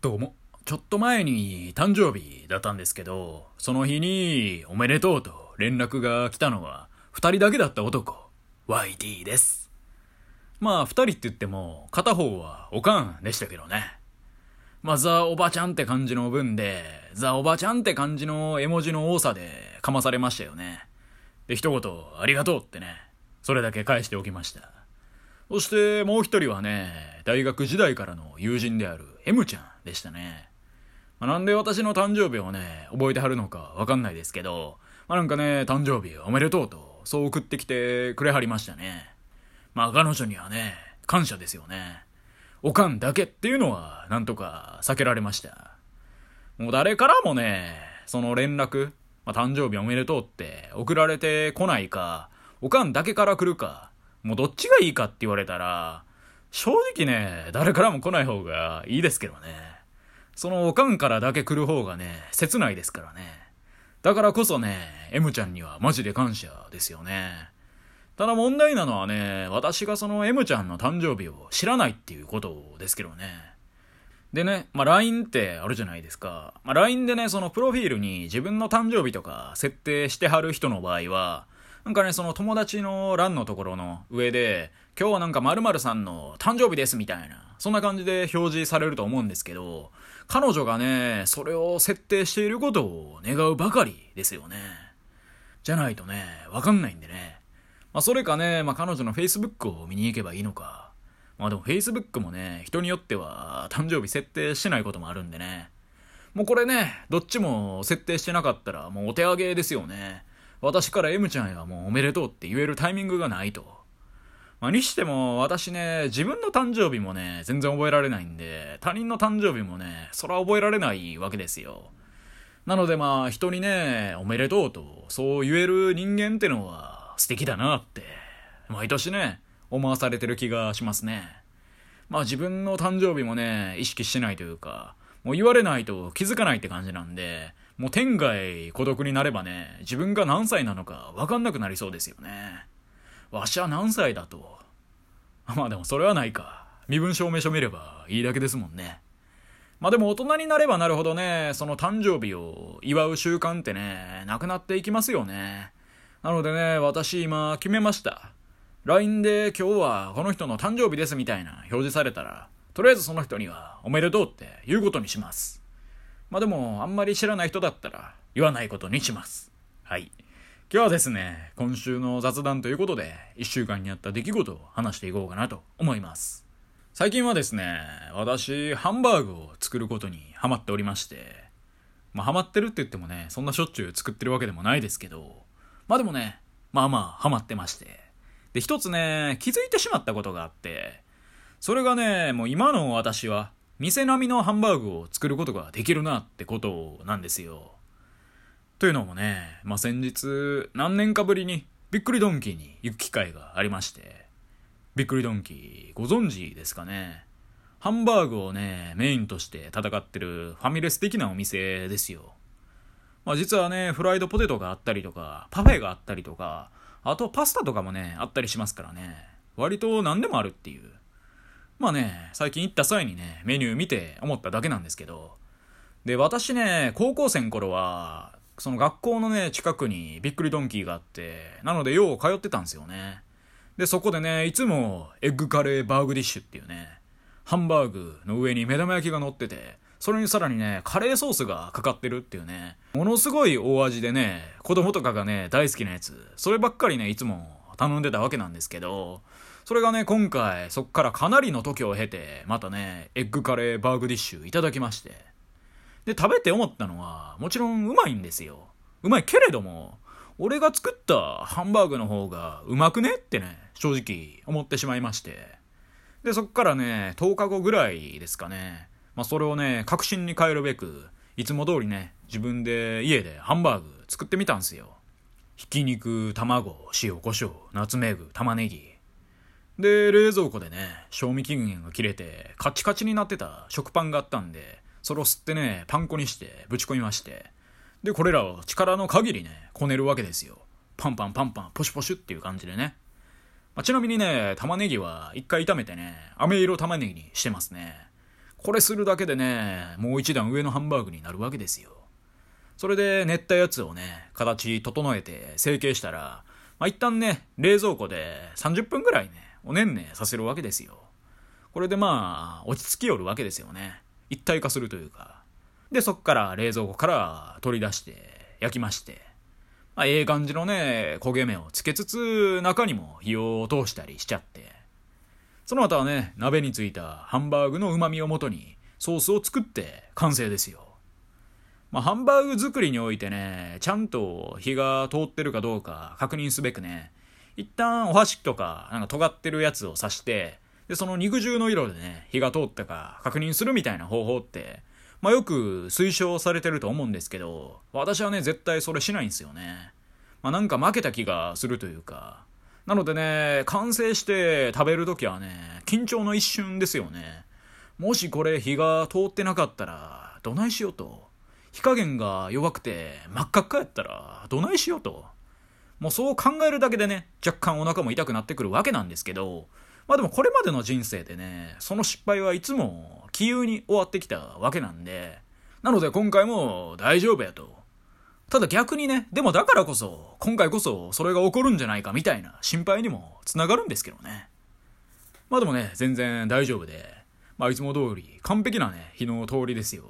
どうも。ちょっと前に誕生日だったんですけど、その日におめでとうと連絡が来たのは二人だけだった男、YT です。まあ二人って言っても片方はおかんでしたけどね。まあザ・おばちゃんって感じの分で、ザ・おばちゃんって感じの絵文字の多さでかまされましたよね。で、一言ありがとうってね、それだけ返しておきました。そしてもう一人はね、大学時代からの友人である M ちゃんでしたね。まあ、なんで私の誕生日をね、覚えてはるのかわかんないですけど、まあ、なんかね、誕生日おめでとうと、そう送ってきてくれはりましたね。まあ彼女にはね、感謝ですよね。おかんだけっていうのは、なんとか避けられました。もう誰からもね、その連絡、まあ、誕生日おめでとうって送られてこないか、おかんだけから来るか、もうどっちがいいかって言われたら、正直ね、誰からも来ない方がいいですけどね。そのおかんからだけ来る方がね、切ないですからね。だからこそね、M ちゃんにはマジで感謝ですよね。ただ問題なのはね、私がその M ちゃんの誕生日を知らないっていうことですけどね。でね、まあ、LINE ってあるじゃないですか。まあ、LINE でね、そのプロフィールに自分の誕生日とか設定してはる人の場合は、なんかね、その友達の欄のところの上で、今日はなんか〇〇さんの誕生日ですみたいな、そんな感じで表示されると思うんですけど、彼女がね、それを設定していることを願うばかりですよね。じゃないとね、わかんないんでね。まあ、それかね、まあ、彼女の Facebook を見に行けばいいのか。まあでも Facebook もね、人によっては誕生日設定してないこともあるんでね。もうこれね、どっちも設定してなかったらもうお手上げですよね。私から M ちゃんへはもうおめでとうって言えるタイミングがないと。まあ、にしても私ね、自分の誕生日もね、全然覚えられないんで、他人の誕生日もね、そら覚えられないわけですよ。なのでまあ、人にね、おめでとうと、そう言える人間ってのは素敵だなって、毎年ね、思わされてる気がしますね。まあ自分の誕生日もね、意識してないというか、もう言われないと気づかないって感じなんで、もう天外孤独になればね、自分が何歳なのか分かんなくなりそうですよね。わしは何歳だと。まあでもそれはないか。身分証明書見ればいいだけですもんね。まあでも大人になればなるほどね、その誕生日を祝う習慣ってね、なくなっていきますよね。なのでね、私今決めました。LINE で今日はこの人の誕生日ですみたいな表示されたら、とりあえずその人にはおめでとうって言うことにします。まあでも、あんまり知らない人だったら、言わないことにします。はい。今日はですね、今週の雑談ということで、1週間にあった出来事を話していこうかなと思います。最近はですね、私、ハンバーグを作ることにハマっておりまして、まあ、ハマってるって言ってもね、そんなしょっちゅう作ってるわけでもないですけど、まあでもね、まあまあ、ハマってまして。で、一つね、気づいてしまったことがあって、それがね、もう今の私は、店並みのハンバーグを作ることができるなってことなんですよ。というのもね、まあ、先日何年かぶりにびっくりドンキーに行く機会がありまして、びっくりドンキーご存知ですかねハンバーグをね、メインとして戦ってるファミレス的なお店ですよ。まあ、実はね、フライドポテトがあったりとか、パフェがあったりとか、あとパスタとかもね、あったりしますからね、割と何でもあるっていう。まあね、最近行った際にね、メニュー見て思っただけなんですけど、で、私ね、高校生の頃は、その学校のね、近くにびっくりドンキーがあって、なのでよう通ってたんですよね。で、そこでね、いつもエッグカレーバーグディッシュっていうね、ハンバーグの上に目玉焼きが乗ってて、それにさらにね、カレーソースがかかってるっていうね、ものすごい大味でね、子供とかがね、大好きなやつ、そればっかりね、いつも頼んでたわけなんですけど、それがね、今回、そっからかなりの時を経て、またね、エッグカレーバーグディッシュいただきまして。で、食べて思ったのは、もちろんうまいんですよ。うまいけれども、俺が作ったハンバーグの方がうまくねってね、正直思ってしまいまして。で、そっからね、10日後ぐらいですかね、まあ、それをね、確信に変えるべく、いつも通りね、自分で家でハンバーグ作ってみたんすよ。ひき肉、卵、塩、胡椒、ナツメグ、玉ねぎ、で、冷蔵庫でね、賞味期限が切れて、カチカチになってた食パンがあったんで、それを吸ってね、パン粉にしてぶち込みまして、で、これらを力の限りね、こねるわけですよ。パンパンパンパン、ポシュポシュっていう感じでね。まあ、ちなみにね、玉ねぎは一回炒めてね、飴色玉ねぎにしてますね。これするだけでね、もう一段上のハンバーグになるわけですよ。それで練ったやつをね、形整えて成形したら、まあ、一旦ね、冷蔵庫で30分ぐらいね、おねんねさせるわけですよ。これでまあ、落ち着きよるわけですよね。一体化するというか。で、そっから冷蔵庫から取り出して焼きまして。まあ、ええ感じのね、焦げ目をつけつつ、中にも火を通したりしちゃって。その後はね、鍋についたハンバーグの旨味をもとに、ソースを作って完成ですよ。まあ、ハンバーグ作りにおいてね、ちゃんと火が通ってるかどうか確認すべくね、一旦お箸とか、なんか尖ってるやつを刺して、で、その肉汁の色でね、火が通ったか確認するみたいな方法って、まあよく推奨されてると思うんですけど、私はね、絶対それしないんですよね。まあなんか負けた気がするというか。なのでね、完成して食べるときはね、緊張の一瞬ですよね。もしこれ火が通ってなかったら、どないしようと。火加減が弱くて真っ赤っかやったら、どないしようと。もうそう考えるだけでね、若干お腹も痛くなってくるわけなんですけど、まあでもこれまでの人生でね、その失敗はいつも気憂に終わってきたわけなんで、なので今回も大丈夫やと。ただ逆にね、でもだからこそ、今回こそそれが起こるんじゃないかみたいな心配にも繋がるんですけどね。まあでもね、全然大丈夫で、まあいつも通り完璧なね、日の通りですよ。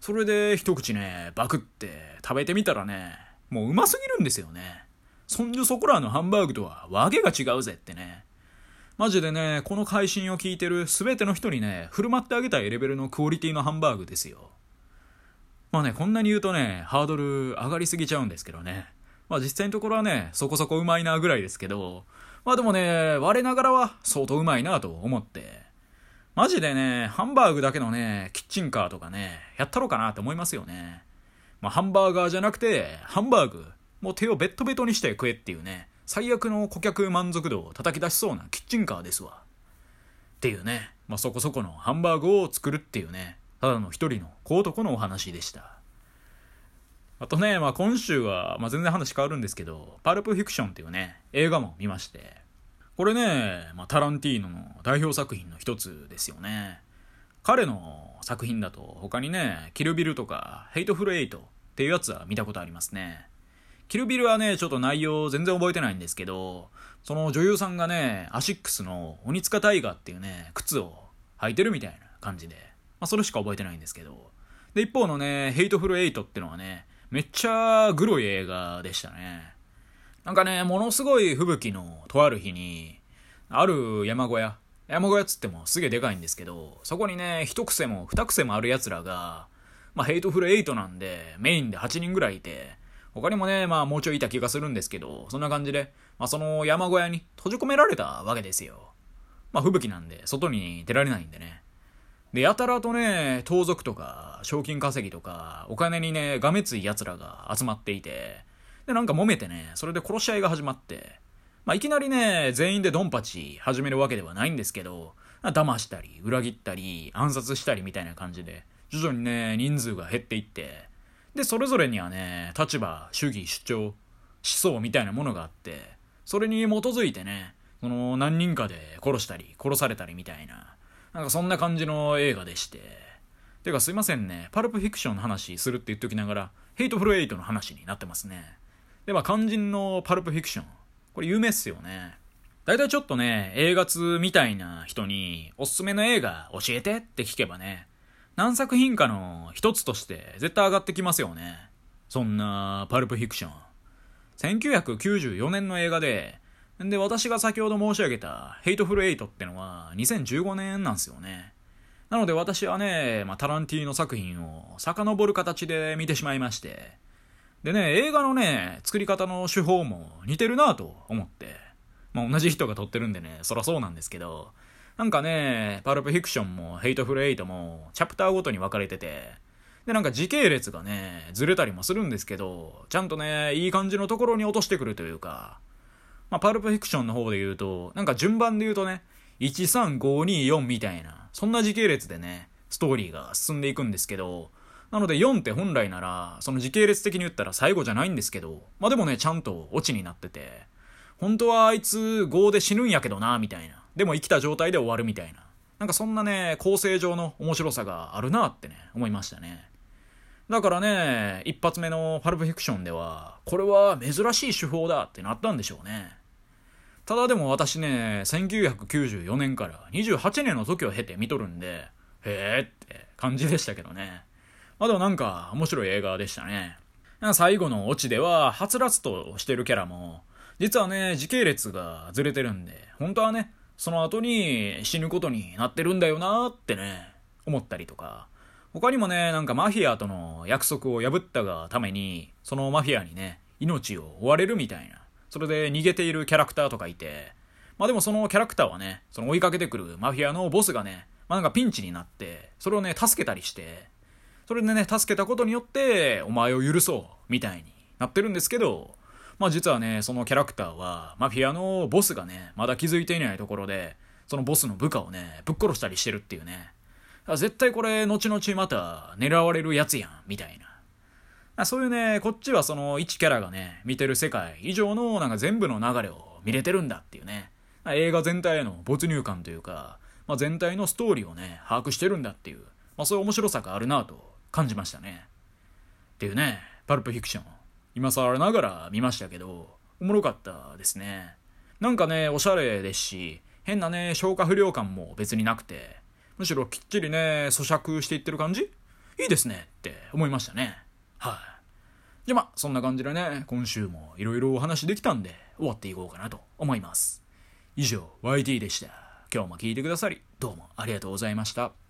それで一口ね、バクって食べてみたらね、もううますぎるんですよね。そんじょそこらのハンバーグとはわけが違うぜってね。マジでね、この配信を聞いてる全ての人にね、振る舞ってあげたいレベルのクオリティのハンバーグですよ。まあね、こんなに言うとね、ハードル上がりすぎちゃうんですけどね。まあ実際のところはね、そこそこうまいなぐらいですけど、まあでもね、我ながらは相当うまいなと思って。マジでね、ハンバーグだけのね、キッチンカーとかね、やったろうかなって思いますよね。まあハンバーガーじゃなくて、ハンバーグ、もう手をベッドベトにして食えっていうね。最悪の顧客満足度を叩き出しそうなキッチンカーですわ。っていうね、まあ、そこそこのハンバーグを作るっていうね、ただの一人の小男のお話でした。あとね、まあ、今週は、まあ、全然話変わるんですけど、パルプフィクションっていうね、映画も見まして、これね、まあ、タランティーノの代表作品の一つですよね。彼の作品だと他にね、キルビルとかヘイトフルエイトっていうやつは見たことありますね。キルビルはね、ちょっと内容全然覚えてないんですけど、その女優さんがね、アシックスのオニツカタイガーっていうね、靴を履いてるみたいな感じで、まあそれしか覚えてないんですけど、で、一方のね、ヘイトフルエイトってのはね、めっちゃグロい映画でしたね。なんかね、ものすごい吹雪のとある日に、ある山小屋、山小屋っつってもすげえでかいんですけど、そこにね、一癖も二癖もある奴らが、まあヘイトフルエイトなんで、メインで8人ぐらいいて、他にもね、まあもうちょいいた気がするんですけど、そんな感じで、まあその山小屋に閉じ込められたわけですよ。まあ吹雪なんで、外に出られないんでね。で、やたらとね、盗賊とか、賞金稼ぎとか、お金にね、がめつい奴らが集まっていて、で、なんか揉めてね、それで殺し合いが始まって、まあいきなりね、全員でドンパチ始めるわけではないんですけど、騙したり、裏切ったり、暗殺したりみたいな感じで、徐々にね、人数が減っていって、で、それぞれにはね、立場、主義、主張、思想みたいなものがあって、それに基づいてね、その何人かで殺したり、殺されたりみたいな、なんかそんな感じの映画でして。てかすいませんね、パルプフィクションの話するって言っときながら、ヘイトフルエイトの話になってますね。で、まあ肝心のパルプフィクション。これ有名っすよね。だいたいちょっとね、映画通みたいな人に、おすすめの映画教えてって聞けばね、何作品かの一つとして絶対上がってきますよね。そんな、パルプフィクション。1994年の映画で、で、私が先ほど申し上げた、ヘイトフルエイトってのは2015年なんですよね。なので私はね、まあ、タランティーノ作品を遡る形で見てしまいまして。でね、映画のね、作り方の手法も似てるなぁと思って。まあ、同じ人が撮ってるんでね、そらそうなんですけど、なんかね、パルプフィクションもヘイトフルエイトもチャプターごとに分かれてて、で、なんか時系列がね、ずれたりもするんですけど、ちゃんとね、いい感じのところに落としてくるというか、まあ、パルプフィクションの方で言うと、なんか順番で言うとね、13524みたいな、そんな時系列でね、ストーリーが進んでいくんですけど、なので4って本来なら、その時系列的に言ったら最後じゃないんですけど、まあでもね、ちゃんとオチになってて、本当はあいつ5で死ぬんやけどな、みたいな。でも生きた状態で終わるみたいな。なんかそんなね、構成上の面白さがあるなってね、思いましたね。だからね、一発目のパルプフィクションでは、これは珍しい手法だってなったんでしょうね。ただでも私ね、1994年から28年の時を経て見とるんで、へーって感じでしたけどね。まあでもなんか面白い映画でしたね。最後のオチでは、はつらつとしてるキャラも、実はね、時系列がずれてるんで、本当はね、その後に死ぬことになってるんだよなってね、思ったりとか。他にもね、なんかマフィアとの約束を破ったがために、そのマフィアにね、命を追われるみたいな。それで逃げているキャラクターとかいて、まあでもそのキャラクターはね、その追いかけてくるマフィアのボスがね、まあなんかピンチになって、それをね、助けたりして、それでね、助けたことによって、お前を許そう、みたいになってるんですけど、まあ実はね、そのキャラクターは、マフィアのボスがね、まだ気づいていないところで、そのボスの部下をね、ぶっ殺したりしてるっていうね。絶対これ、後々また狙われるやつやん、みたいな。そういうね、こっちはその1キャラがね、見てる世界以上のなんか全部の流れを見れてるんだっていうね。映画全体への没入感というか、まあ、全体のストーリーをね、把握してるんだっていう、まあそういう面白さがあるなと感じましたね。っていうね、パルプフィクション。今更ながら見ましたけど、おもろかったですね。なんかね、おしゃれですし、変なね、消化不良感も別になくて、むしろきっちりね、咀嚼していってる感じ？いいですねって思いましたね。はい、じゃあまあ、そんな感じでね、今週もいろいろお話できたんで、終わっていこうかなと思います。以上、YT でした。今日も聞いてくださり、どうもありがとうございました。